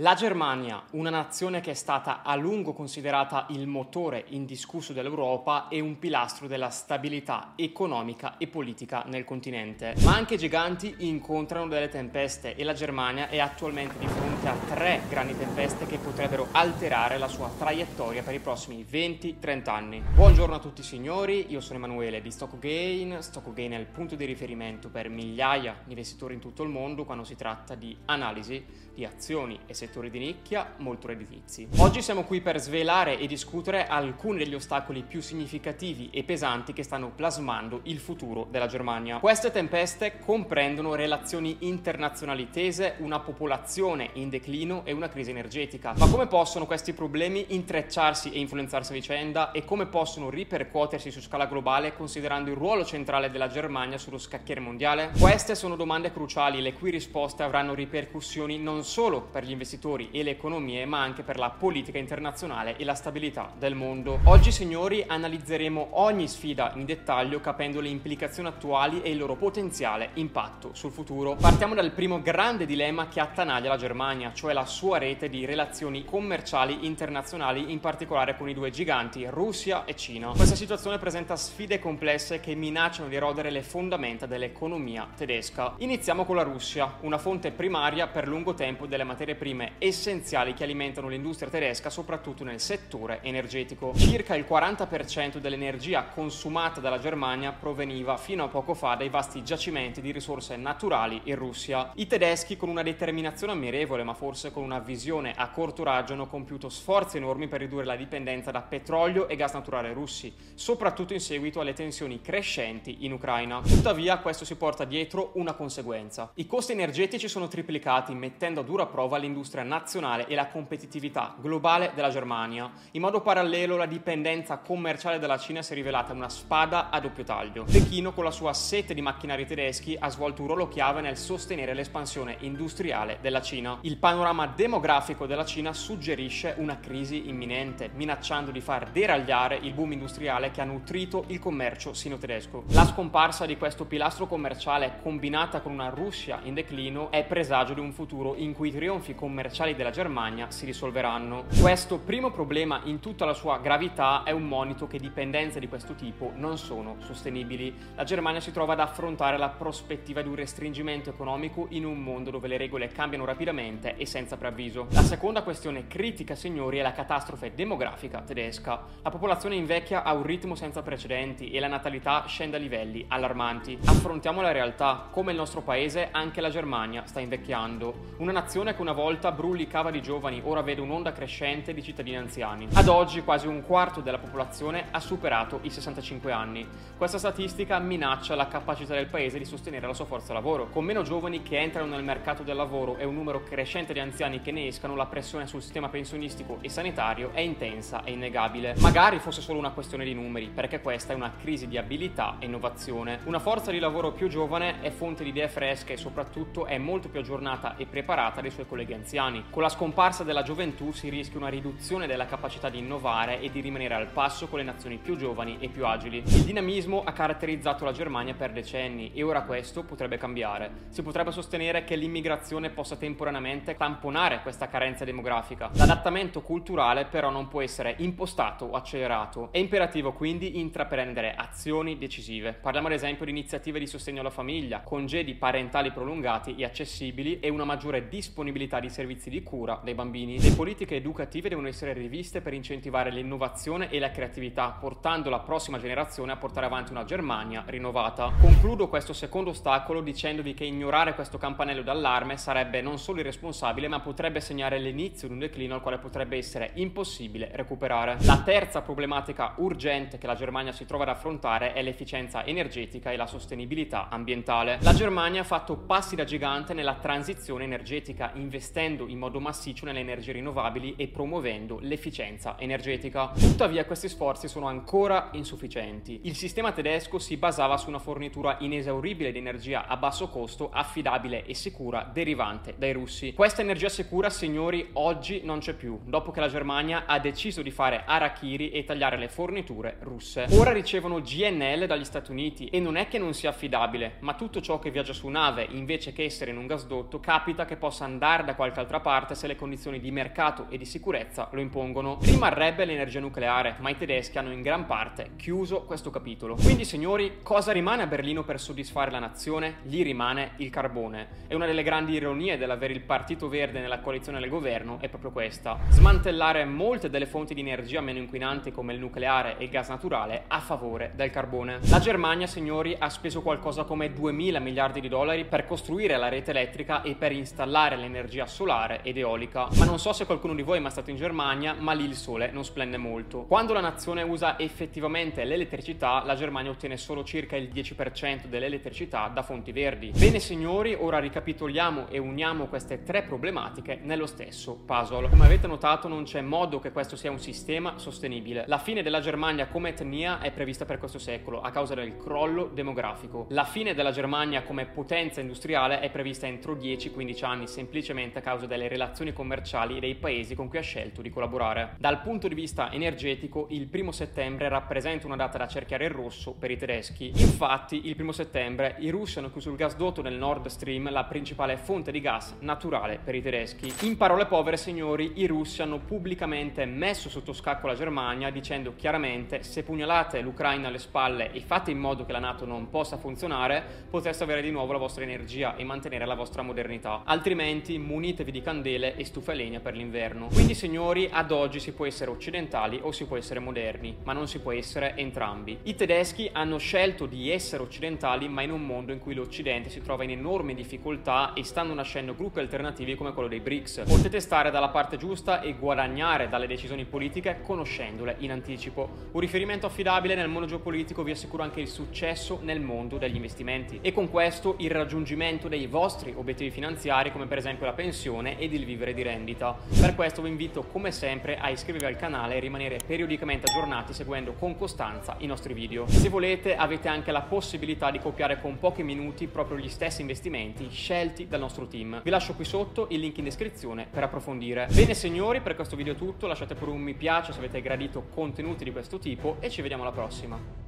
La Germania, una nazione che è stata a lungo considerata il motore indiscusso dell'Europa e un pilastro della stabilità economica e politica nel continente. Ma anche i giganti incontrano delle tempeste e la Germania è attualmente di fronte a tre grandi tempeste che potrebbero alterare la sua traiettoria per i prossimi 20-30 anni. Buongiorno a tutti signori, io sono Emanuele di StockGain. StockGain è il punto di riferimento per migliaia di investitori in tutto il mondo quando si tratta di analisi di azioni e settori di nicchia molto redditizi. Oggi siamo qui per svelare e discutere alcuni degli ostacoli più significativi e pesanti che stanno plasmando il futuro della Germania. Queste tempeste comprendono relazioni internazionali tese, una popolazione in declino e una crisi energetica. Ma come possono questi problemi intrecciarsi e influenzarsi a vicenda e come possono ripercuotersi su scala globale considerando il ruolo centrale della Germania sullo scacchiere mondiale? Queste sono domande cruciali le cui risposte avranno ripercussioni non solo per gli investitori e le economie, ma anche per la politica internazionale e la stabilità del mondo. Oggi, signori, analizzeremo ogni sfida in dettaglio capendo le implicazioni attuali e il loro potenziale impatto sul futuro. Partiamo dal primo grande dilemma che attanaglia la Germania, cioè la sua rete di relazioni commerciali internazionali, in particolare con i due giganti Russia e Cina. Questa situazione presenta sfide complesse che minacciano di erodere le fondamenta dell'economia tedesca. Iniziamo con la Russia, una fonte primaria per lungo tempo delle materie prime essenziali che alimentano l'industria tedesca, soprattutto nel settore energetico. Circa il 40% dell'energia consumata dalla Germania proveniva fino a poco fa dai vasti giacimenti di risorse naturali in Russia. I tedeschi, con una determinazione ammirevole, ma forse con una visione a corto raggio, hanno compiuto sforzi enormi per ridurre la dipendenza da petrolio e gas naturale russi, soprattutto in seguito alle tensioni crescenti in Ucraina. Tuttavia, questo si porta dietro una conseguenza. I costi energetici sono triplicati, mettendo a dura prova l'industria industria nazionale e la competitività globale della Germania. In modo parallelo la dipendenza commerciale dalla Cina si è rivelata una spada a doppio taglio. Pechino con la sua sete di macchinari tedeschi ha svolto un ruolo chiave nel sostenere l'espansione industriale della Cina. Il panorama demografico della Cina suggerisce una crisi imminente, minacciando di far deragliare il boom industriale che ha nutrito il commercio sino-tedesco. La scomparsa di questo pilastro commerciale combinata con una Russia in declino è presagio di un futuro in cui i trionfi commerciali della Germania si risolveranno. Questo primo problema in tutta la sua gravità è un monito che dipendenze di questo tipo non sono sostenibili. La Germania si trova ad affrontare la prospettiva di un restringimento economico in un mondo dove le regole cambiano rapidamente e senza preavviso. La seconda questione critica, signori, è la catastrofe demografica tedesca. La popolazione invecchia a un ritmo senza precedenti e la natalità scende a livelli allarmanti. Affrontiamo la realtà. Come il nostro paese, anche la Germania sta invecchiando. Una nazione che una volta brulicava di giovani, ora vede un'onda crescente di cittadini anziani. Ad oggi quasi un quarto della popolazione ha superato i 65 anni. Questa statistica minaccia la capacità del paese di sostenere la sua forza lavoro. Con meno giovani che entrano nel mercato del lavoro e un numero crescente di anziani che ne escano, la pressione sul sistema pensionistico e sanitario è intensa e innegabile. Magari fosse solo una questione di numeri, perché questa è una crisi di abilità e innovazione. Una forza di lavoro più giovane è fonte di idee fresche e soprattutto è molto più aggiornata e preparata dei suoi colleghi anziani. Con la scomparsa della gioventù si rischia una riduzione della capacità di innovare e di rimanere al passo con le nazioni più giovani e più agili. Il dinamismo ha caratterizzato la Germania per decenni e ora questo potrebbe cambiare. Si potrebbe sostenere che l'immigrazione possa temporaneamente tamponare questa carenza demografica. L'adattamento culturale però non può essere impostato o accelerato. È imperativo quindi intraprendere azioni decisive. Parliamo ad esempio di iniziative di sostegno alla famiglia, congedi parentali prolungati e accessibili e una maggiore disponibilità di servizi di cura dei bambini. Le politiche educative devono essere riviste per incentivare l'innovazione e la creatività, portando la prossima generazione a portare avanti una Germania rinnovata. Concludo questo secondo ostacolo dicendovi che ignorare questo campanello d'allarme sarebbe non solo irresponsabile, ma potrebbe segnare l'inizio di un declino al quale potrebbe essere impossibile recuperare. La terza problematica urgente che la Germania si trova ad affrontare è l'efficienza energetica e la sostenibilità ambientale. La Germania ha fatto passi da gigante nella transizione energetica, investendo in modo massiccio nelle energie rinnovabili e promuovendo l'efficienza energetica. Tuttavia questi sforzi sono ancora insufficienti. Il sistema tedesco si basava su una fornitura inesauribile di energia a basso costo, affidabile e sicura, derivante dai russi. Questa energia sicura, signori, oggi non c'è più, dopo che la Germania ha deciso di fare arachiri e tagliare le forniture russe. Ora ricevono GNL dagli Stati Uniti e non è che non sia affidabile, ma tutto ciò che viaggia su nave invece che essere in un gasdotto capita che possa andare da qualche altra parte se le condizioni di mercato e di sicurezza lo impongono. Rimarrebbe l'energia nucleare, ma i tedeschi hanno in gran parte chiuso questo capitolo. Quindi signori, cosa rimane a Berlino per soddisfare la nazione? Gli rimane il carbone. E una delle grandi ironie dell'avere il Partito Verde nella coalizione del governo è proprio questa. Smantellare molte delle fonti di energia meno inquinanti come il nucleare e il gas naturale a favore del carbone. La Germania, signori, ha speso qualcosa come 2000 miliardi di dollari per costruire la rete elettrica e per installare l'energia solare ed eolica. Ma non so se qualcuno di voi è mai stato in Germania, ma lì il sole non splende molto. Quando la nazione usa effettivamente l'elettricità, la Germania ottiene solo circa il 10% dell'elettricità da fonti verdi. Bene signori, ora ricapitoliamo e uniamo queste tre problematiche nello stesso puzzle. Come avete notato non c'è modo che questo sia un sistema sostenibile. La fine della Germania come etnia è prevista per questo secolo a causa del crollo demografico. La fine della Germania come potenza industriale è prevista entro 10-15 anni semplicemente a causa delle relazioni commerciali dei paesi con cui ha scelto di collaborare. Dal punto di vista energetico il primo settembre rappresenta una data da cerchiare in rosso per i tedeschi. Infatti il primo settembre i russi hanno chiuso il gasdotto nel Nord Stream, la principale fonte di gas naturale per i tedeschi. In parole povere signori, i russi hanno pubblicamente messo sotto scacco la Germania dicendo chiaramente se pugnalate l'Ucraina alle spalle e fate in modo che la Nato non possa funzionare, potreste avere di nuovo la vostra energia e mantenere la vostra modernità. Altrimenti munitevi di candele e stufa legna per l'inverno. Quindi signori, ad oggi si può essere occidentali o si può essere moderni, ma non si può essere entrambi. I tedeschi hanno scelto di essere occidentali, ma in un mondo in cui l'Occidente si trova in enormi difficoltà e stanno nascendo gruppi alternativi come quello dei BRICS. Potete stare dalla parte giusta e guadagnare dalle decisioni politiche conoscendole in anticipo. Un riferimento affidabile nel mondo geopolitico vi assicura anche il successo nel mondo degli investimenti e con questo il raggiungimento dei vostri obiettivi finanziari come per esempio la pensione ed il vivere di rendita. Per questo vi invito come sempre a iscrivervi al canale e rimanere periodicamente aggiornati seguendo con costanza i nostri video. Se volete avete anche la possibilità di copiare con pochi minuti proprio gli stessi investimenti scelti dal nostro team. Vi lascio qui sotto il link in descrizione per approfondire. Bene signori, per questo video è tutto, lasciate pure un mi piace se avete gradito contenuti di questo tipo e ci vediamo alla prossima.